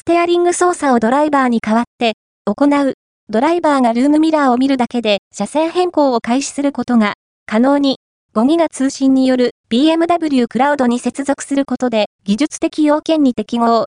ステアリング操作をドライバーに代わって行う、ドライバーがルームミラーを見るだけで車線変更を開始することが可能に、5ギガ通信による BMW クラウドに接続することで技術的要件に適合。